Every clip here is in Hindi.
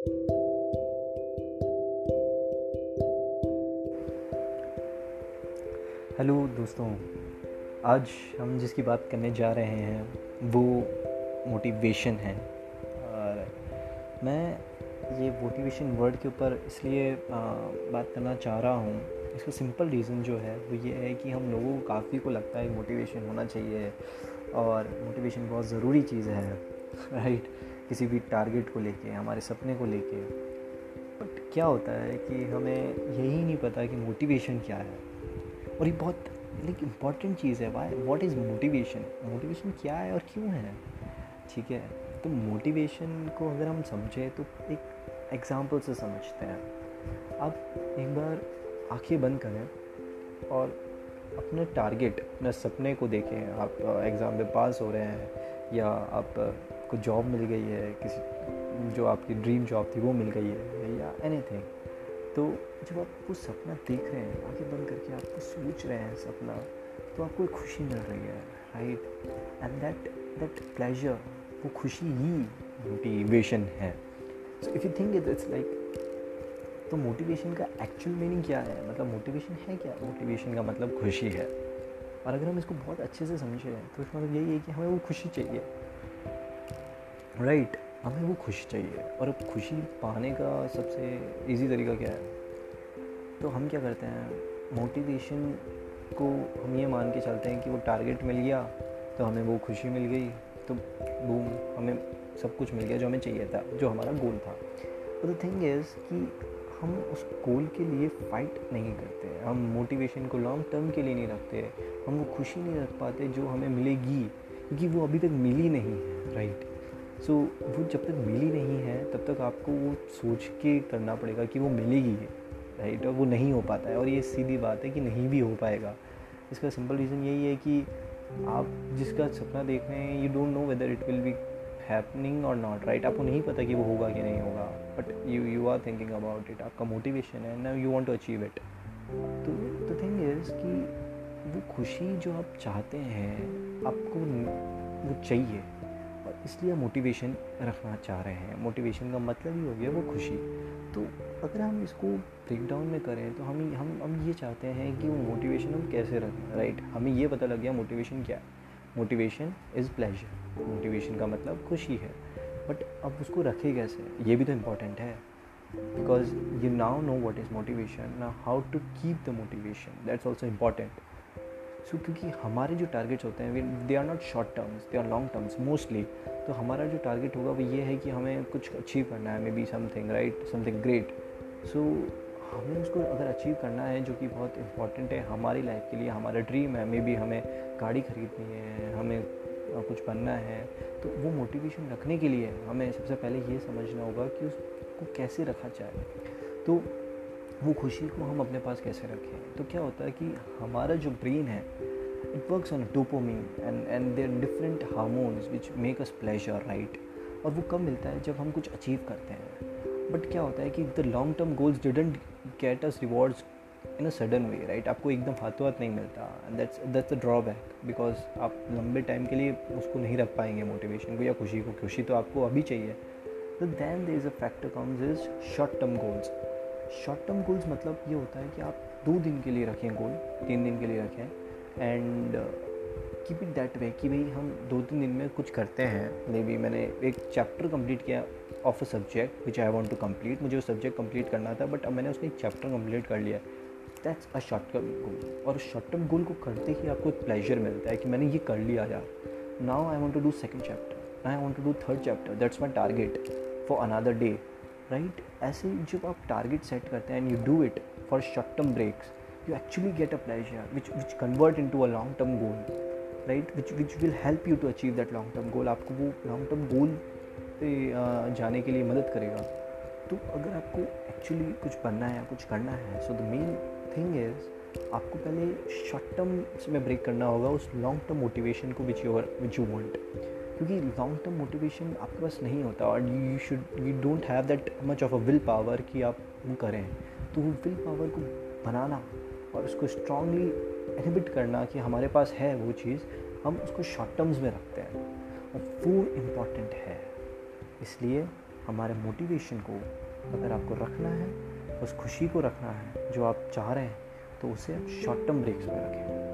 हेलो दोस्तों, आज हम जिसकी बात करने जा रहे हैं, वो मोटिवेशन है। और मैं ये मोटिवेशन वर्ड के ऊपर इसलिए बात करना चाह रहा हूँ। इसका सिंपल रीज़न जो है, वो ये है कि हम लोगों को काफ़ी को लगता है मोटिवेशन होना चाहिए। और मोटिवेशन बहुत ज़रूरी चीज़ है राइट किसी भी टारगेट को लेके, हमारे सपने को लेके। बट क्या होता है कि हमें यही नहीं पता कि मोटिवेशन क्या है। और ये बहुत लाइक इंपॉर्टेंट चीज़ है why what is motivation motivation क्या है और क्यों है? ठीक है? तो मोटिवेशन को अगर हम समझें तो एक एग्ज़ाम्पल से समझते हैं। आप एक बार आँखें बंद करें और अपने टारगेट अपने सपने को देखें। आप एग्ज़ाम में पास हो रहे हैं या आप को जॉब मिल गई है, किसी, जो आपकी ड्रीम जॉब थी, वो मिल गई है, या एनी तो जब आप वो सपना देख रहे हैं आगे बंद करके आपको सोच रहे हैं सपना तो आपको एक खुशी मिल रही है right and that that pleasure वो खुशी ही मोटिवेशन है. So if you think it it's like तो मोटिवेशन का एक्चुअल मीनिंग क्या है? मतलब मोटिवेशन है क्या? मोटिवेशन का मतलब खुशी है. और अगर हम इसको बहुत अच्छे से समझें तो इसका मतलब यही है कि हमें वो खुशी चाहिए. राइट right, हमें वो खुशी चाहिए। और अब खुशी पाने का सबसे इजी तरीका क्या है? तो हम क्या करते हैं? मोटिवेशन को हम ये मान के चलते हैं कि वो टारगेट मिल गया तो हमें वो खुशी मिल गई तो बूम हमें सब कुछ मिल गया जो हमें चाहिए था जो हमारा गोल था। द थिंग इज़ कि हम उस गोल के लिए फ़ाइट नहीं करते हम मोटिवेशन को लॉन्ग टर्म के लिए नहीं रखते हम वो खुशी नहीं रख पाते जो हमें मिलेगी क्योंकि वो अभी तक मिली नहीं है। राइट सो so, वो जब तक मिली नहीं है तब तक आपको वो सोच के करना पड़ेगा कि वो मिलेगी राइट और वो नहीं हो पाता है। और ये सीधी बात है कि नहीं भी हो पाएगा। इसका सिंपल रीज़न यही है कि आप जिसका सपना देख रहे हैं you don't know whether it will be happening और नॉट राइट आपको नहीं पता कि वो होगा कि नहीं होगा। But you you are thinking about it आपका मोटिवेशन है ना you want to achieve it तो द थिंग इज़ कि वो खुशी जो आप चाहते हैं आपको वो चाहिए। इसलिए मोटिवेशन रखना चाह रहे हैं। मोटिवेशन का मतलब ही हो गया वो खुशी। तो अगर हम इसको ब्रेक डाउन में करें तो हम हम हम ये चाहते हैं कि वो मोटिवेशन हम कैसे रखें राइट हमें ये पता लग गया मोटिवेशन क्या है। मोटिवेशन इज़ प्लेजर मोटिवेशन का मतलब खुशी है। बट अब उसको रखे कैसे? ये भी तो इंपॉर्टेंट है। Because you now know what is motivation ना how to keep the motivation that's also important so so, क्योंकि हमारे जो टारगेट्स होते हैं they are not short terms they are long terms mostly तो हमारा जो टारगेट होगा वो ये है कि हमें कुछ अचीव करना है maybe something right something great so हमें उसको अगर अचीव करना है जो कि बहुत इंपॉर्टेंट है हमारी लाइफ के लिए हमारा ड्रीम है मे बी हमें गाड़ी खरीदनी है हमें कुछ बनना है तो वो मोटिवेशन रखने के लिए हमें सबसे पहले ये समझना होगा कि उसको कैसे रखा जाए। तो वो खुशी को हम अपने पास कैसे रखें? तो क्या होता है कि हमारा जो ब्रेन है it works on dopamine and and there different hormones which make us pleasure right और वो कब मिलता है जब हम कुछ अचीव करते हैं। बट क्या होता है कि the long term goals didn't get us rewards in a sudden way right आपको एकदम हाथों हाथ नहीं मिलता। And that's that's the drawback because आप लंबे टाइम के लिए उसको नहीं रख पाएँगे मोटिवेशन को या खुशी को। खुशी तो आपको अभी चाहिए। तो then they is a factor comes is short term goals short term goals मतलब ये होता है कि आप दो दिन के लिए रखें गोल तीन दिन के लिए रखें। And keep it that way कि भाई हम दो तीन दिन में कुछ करते हैं। मे बी मैंने एक चैप्टर कंप्लीट किया of a subject which I want to complete मुझे वो सब्जेक्ट कंप्लीट करना था बट अब मैंने उसका एक चैप्टर कंप्लीट कर लिया। That's a short term goal और शॉर्ट टर्म गोल को करते ही आपको एक प्लेजर मिलता है कि मैंने ये कर लिया यार। Now I want to do second chapter I want to do third chapter that's my target for another day right ऐसे जब आप टारगेट सेट करते हैं and you do it for short term breaks you actually get a pleasure which convert in to a long term goal right which which will help you to achieve that long term goal आपको वो लॉन्ग टर्म गोल पे जाने के लिए मदद करेगा। तो अगर आपको एक्चुअली कुछ बनना है या कुछ करना है so the main thing is आपको पहले शॉर्ट टर्म में ब्रेक करना होगा, उस लॉन्ग टर्म मोटिवेशन को which your which you want क्योंकि लॉन्ग टर्म मोटिवेशन आपके पास नहीं होता और you should you don't have that much of a willpower कि आप वो करें। तो वो विल पावर को बनाना और उसको स्ट्रांगली इनहिबिट करना कि हमारे पास है वो चीज़, हम उसको शॉर्ट टर्म्स में रखते हैं। और वो इंपॉर्टेंट है। इसलिए हमारे मोटिवेशन को अगर आपको रखना है, उस खुशी को रखना है जो आप चाह रहे हैं तो उसे आप शॉर्ट टर्म ब्रेक्स में रखें।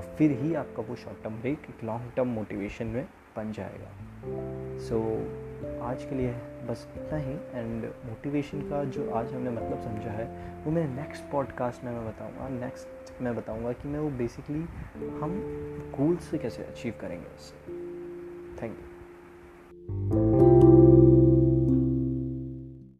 और फिर ही आपका वो शॉर्ट टर्म ब्रेक एक लॉन्ग टर्म मोटिवेशन में बन जाएगा। सो so, आज के लिए बस इतना ही एंड मोटिवेशन का जो आज हमने मतलब समझा है वो मेरे नेक्स्ट पॉडकास्ट में मैं बताऊँगा। नेक्स्ट मैं बताऊँगा कि मैं वो बेसिकली हम गोल्स से कैसे अचीव करेंगे उससे। Thank you